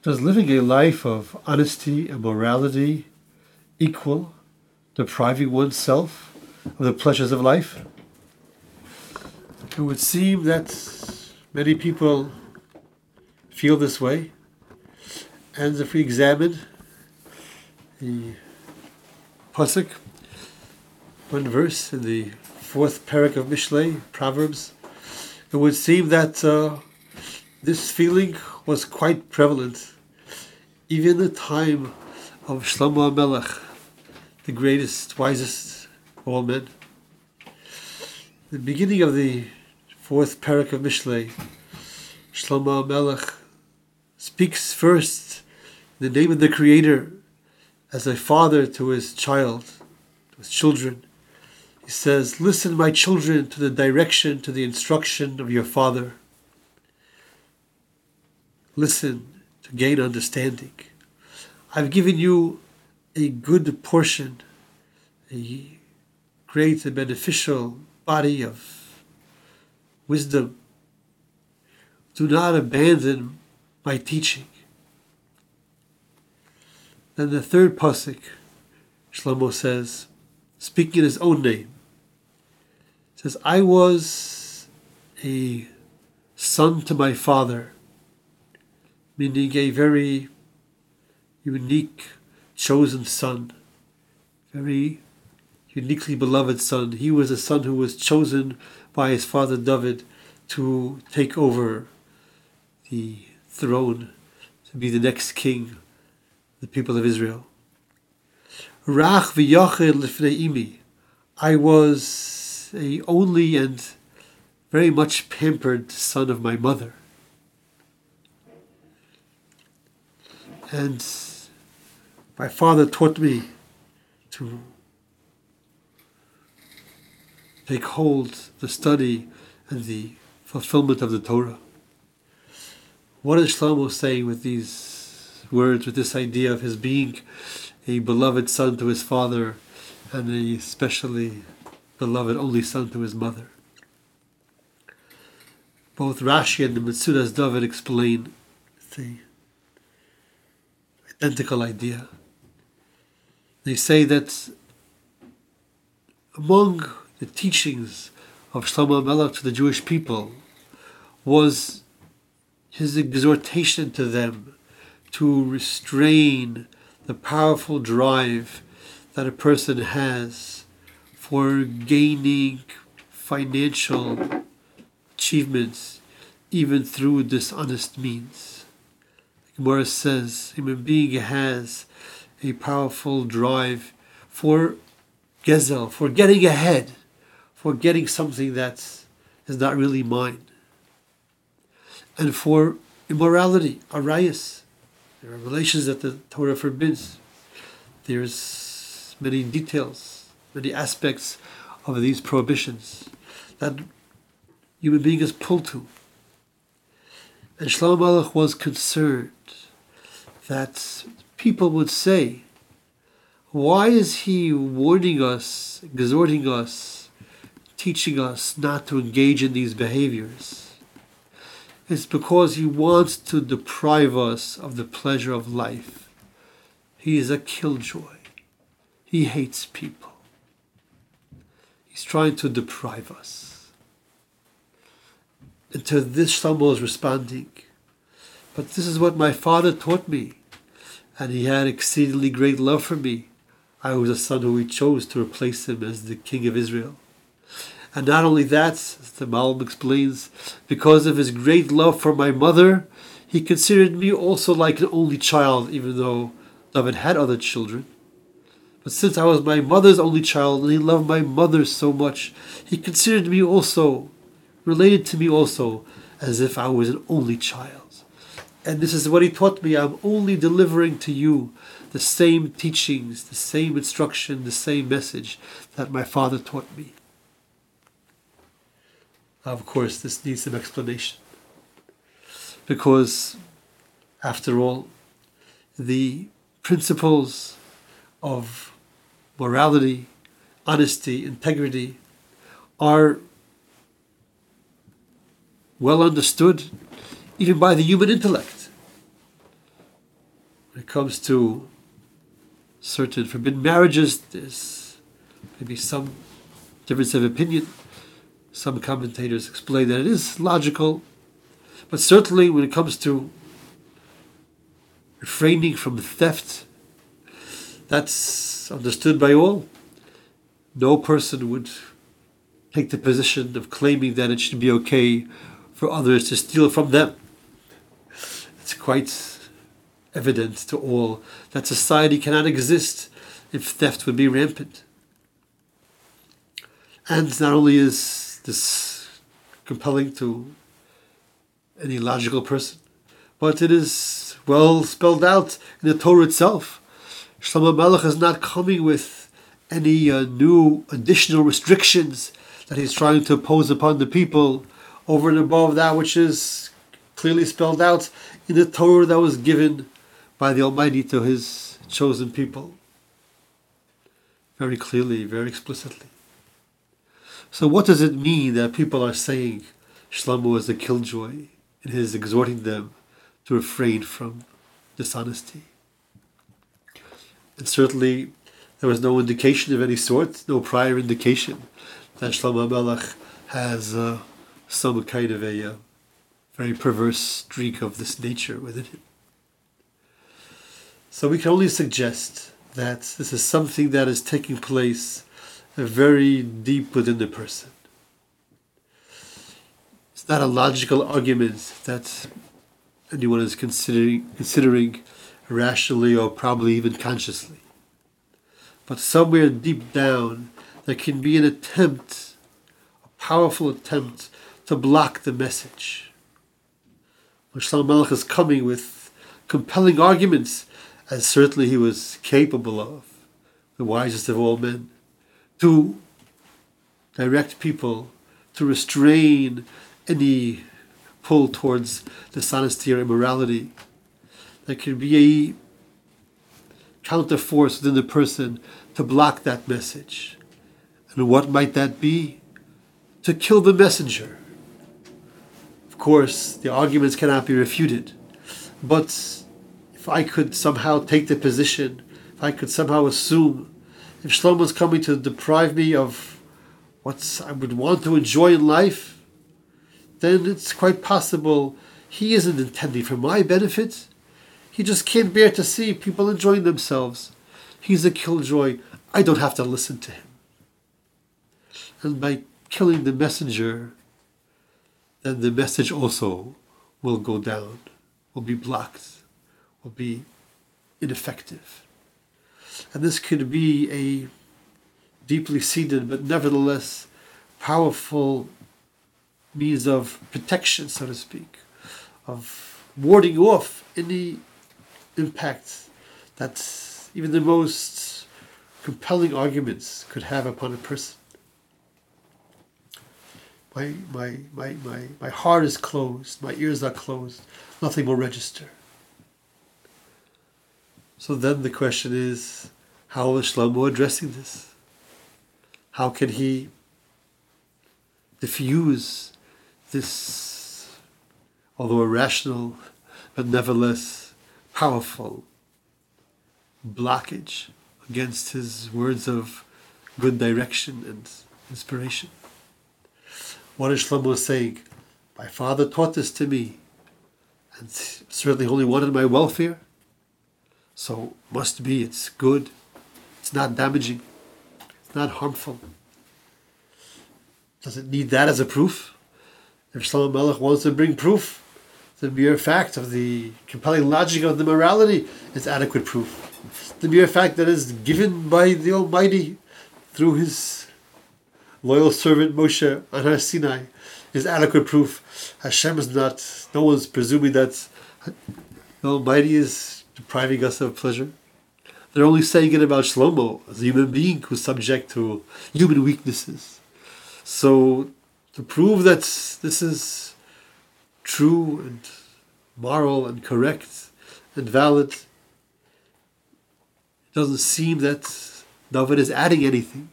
Does living a life of honesty and morality equal depriving oneself of the pleasures of life? It would seem that many people feel this way. And if we examine the Pasuk, one verse in the fourth parak of Mishlei, Proverbs, it would seem that uh, this feeling was quite prevalent even in the time of Shlomo Melech, the greatest, wisest of all men. The beginning of the fourth parak of Mishlei, Shlomo Melech speaks first the name of the Creator as a father to his child, to his children. He says, Listen, my children, to the direction, to the instruction of your father. Listen to gain understanding. I've given you a good portion, a great and beneficial body of wisdom. Do not abandon my teaching. Then the third pasuk, Shlomo says, speaking in his own name, says, I was a son to my father, meaning a very unique, chosen son, very uniquely beloved son. He was a son who was chosen by his father David to take over the throne, to be the next king the people of Israel. Rach v'yachid lifnei imi. I was a only and very much pampered son of my mother. And my father taught me to take hold the study and the fulfillment of the Torah. What is Shlomo saying with these words with this idea of his being a beloved son to his father and a especially beloved only son to his mother. Both Rashi and the Metzudas David explain the identical idea. They say that among the teachings of Shlomo Melech to the Jewish people was his exhortation to them to restrain the powerful drive that a person has for gaining financial achievements even through dishonest means. Gemara says human being has a powerful drive for gezel, for getting ahead, for getting something that is not really mine, and for immorality, arayas, there are relations that the Torah forbids. There's many details, many aspects of these prohibitions that human being is pulled to. And Shlomo Melech was concerned that people would say, why is he warning us, exhorting us, teaching us not to engage in these behaviors? It's because he wants to deprive us of the pleasure of life. He is a killjoy. He hates people. He's trying to deprive us. And to this Shlomo is responding. But this is what my father taught me. And he had exceedingly great love for me. I was a son who he chose to replace him as the king of Israel. And not only that, as the Malbim explains, because of his great love for my mother, he considered me also like an only child, even though David had other children. But since I was my mother's only child and he loved my mother so much, he considered me also, related to me also, as if I was an only child. And this is what he taught me. I'm only delivering to you the same teachings, the same instruction, the same message that my father taught me. Of course, this needs some explanation. Because, after all, the principles of morality, honesty, integrity are well understood even by the human intellect. When it comes to certain forbidden marriages, there's maybe some difference of opinion. Some commentators explain that it is logical, but certainly when it comes to refraining from theft, that's understood by all. No person would take the position of claiming that it should be okay for others to steal from them. It's quite evident to all that society cannot exist if theft would be rampant. And not only is this compelling to any logical person, but it is well spelled out in the Torah itself. Shlomo Melech is not coming with any uh, new additional restrictions that he's trying to impose upon the people over and above that which is clearly spelled out in the Torah that was given by the Almighty to his chosen people. Very clearly, very explicitly. So, what does it mean that people are saying Shlomo is a killjoy in is exhorting them to refrain from dishonesty? And certainly, there was no indication of any sort, no prior indication that Shlomo Melech has uh, some kind of a uh, very perverse streak of this nature within him. So we can only suggest that this is something that is taking place very deep within the person. It's not a logical argument that anyone is considering considering rationally or probably even consciously. But somewhere deep down there can be an attempt, a powerful attempt to block the message. Shlomo Melech is coming with compelling arguments, as certainly he was capable of, the wisest of all men, to direct people to restrain any pull towards dishonesty or immorality. There can be a counterforce within the person to block that message. And what might that be? To kill the messenger. Of course, the arguments cannot be refuted. But if I could somehow take the position, if I could somehow assume, if Shlomo is coming to deprive me of what I would want to enjoy in life, then it's quite possible he isn't intending for my benefit. He just can't bear to see people enjoying themselves. He's a killjoy. I don't have to listen to him and by killing the messenger, then the message also will go down, will be blocked, will be ineffective. And this could be a deeply seated but nevertheless powerful means of protection, so to speak, of warding off any impact that even the most compelling arguments could have upon a person my, my, my, my, my heart is closed, my ears are closed, nothing will register. So then the question is, how is Shlomo addressing this? How can he diffuse this, although irrational, but nevertheless powerful blockage against his words of good direction and inspiration? What is Shlomo saying? My father taught this to me, and certainly only wanted my welfare. So must be it's good. It's not damaging. It's not harmful. Does it need that as a proof? If Shlomo Melech wants to bring proof, the mere fact of the compelling logic of the morality is adequate proof. The mere fact that is given by the Almighty through His loyal servant Moshe on Har Sinai is adequate proof. Hashem is not, no one's presuming that the Almighty is depriving us of pleasure. They're only saying it about Shlomo as a human being who's subject to human weaknesses. So, to prove that this is true and moral and correct and valid, it doesn't seem that David is adding anything.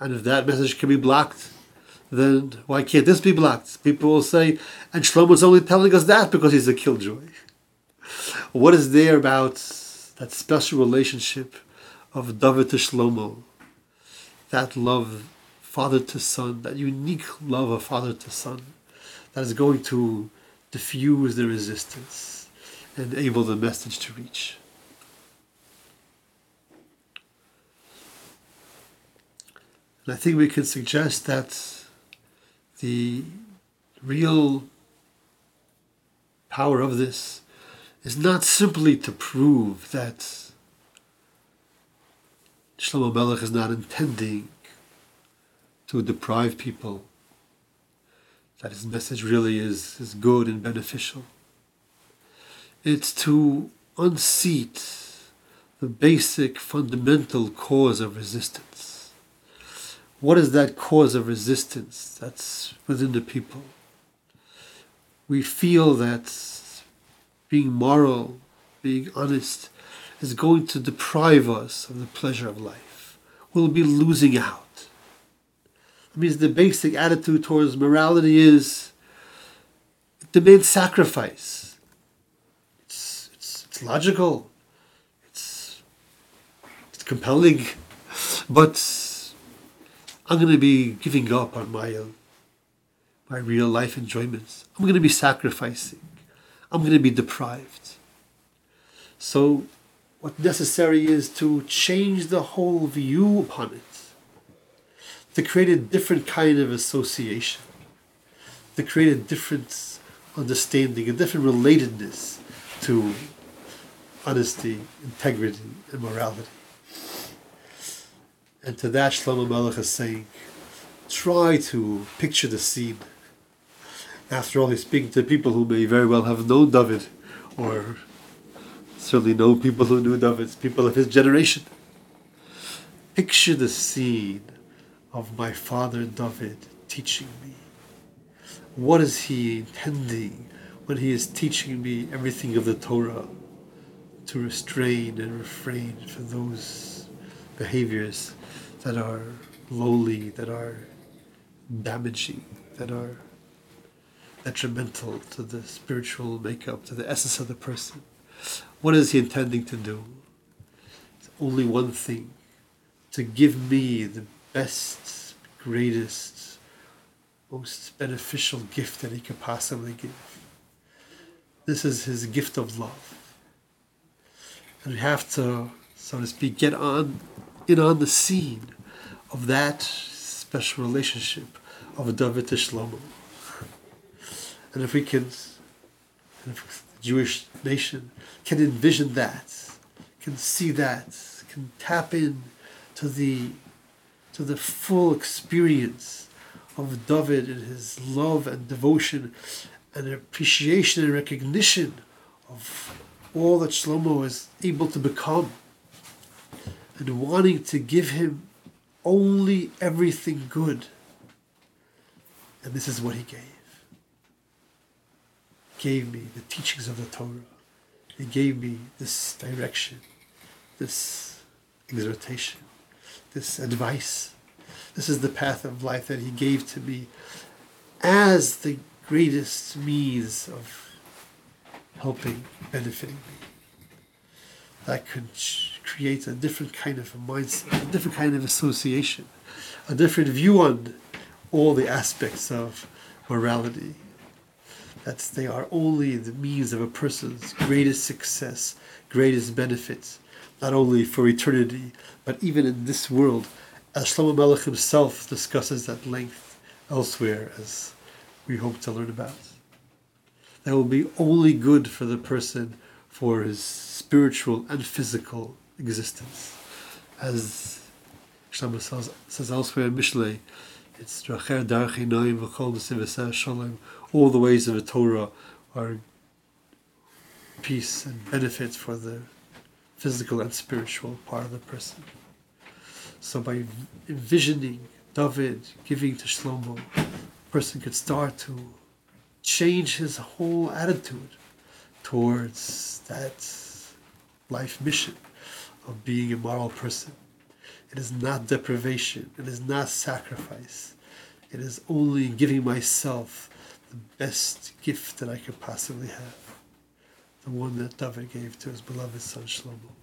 And if that message can be blocked, then why can't this be blocked? People will say, and Shlomo's only telling us that because he's a killjoy. What is there about that special relationship of David to Shlomo? That love, father to son, that unique love of father to son, that is going to diffuse the resistance and enable the message to reach. And I think we can suggest that the real power of this is not simply to prove that Shlomo Melech is not intending to deprive people, that his message really is, is good and beneficial. It's to unseat the basic fundamental cause of resistance. What is that cause of resistance that's within the people? We feel that being moral, being honest, is going to deprive us of the pleasure of life. We'll be losing out. It means the basic attitude towards morality is it demands sacrifice. It's, it's, it's logical, it's, it's compelling, but I'm going to be giving up on my, uh, my real life enjoyments. I'm going to be sacrificing. I'm going to be deprived. So, what necessary is to change the whole view upon it, to create a different kind of association, to create a different understanding, a different relatedness to honesty, integrity, and morality. And to that, Shlomo Melech is saying, try to picture the scene after all, he's speaking to people who may very well have known David, or certainly know people who knew David, people of his generation. Picture the scene of my father David teaching me. What is he intending when he is teaching me everything of the Torah to restrain and refrain from those behaviors that are lowly, that are damaging, that are detrimental to the spiritual makeup, to the essence of the person. What is he intending to do? It's only one thing to give me the best, greatest, most beneficial gift that he could possibly give. This is his gift of love. And we have to, so to speak, get on in on the scene of that special relationship of David to Shlomo. And if we can, if the Jewish nation can envision that, can see that, can tap in to the to the full experience of David and his love and devotion and appreciation and recognition of all that Shlomo is able to become and wanting to give him only everything good. And this is what he gave gave me the teachings of the Torah. He gave me this direction, this exhortation, this advice. This is the path of life that He gave to me as the greatest means of helping, benefiting me. That could create a different kind of mindset, a different kind of association, a different view on all the aspects of morality, that they are only the means of a person's greatest success, greatest benefits, not only for eternity, but even in this world, as Shlomo Melech himself discusses at length elsewhere, as we hope to learn about. That will be only good for the person for his spiritual and physical existence. As Shlomo says, says elsewhere in Mishlei, it's Dracher Darchi Noim V'chol Shalom all the ways of the Torah are peace and benefits for the physical and spiritual part of the person. So by envisioning David giving to Shlomo, a person could start to change his whole attitude towards that life mission of being a moral person. It is not deprivation, it is not sacrifice. It is only giving myself the best gift that I could possibly have. The one that David gave to his beloved son Shlomo.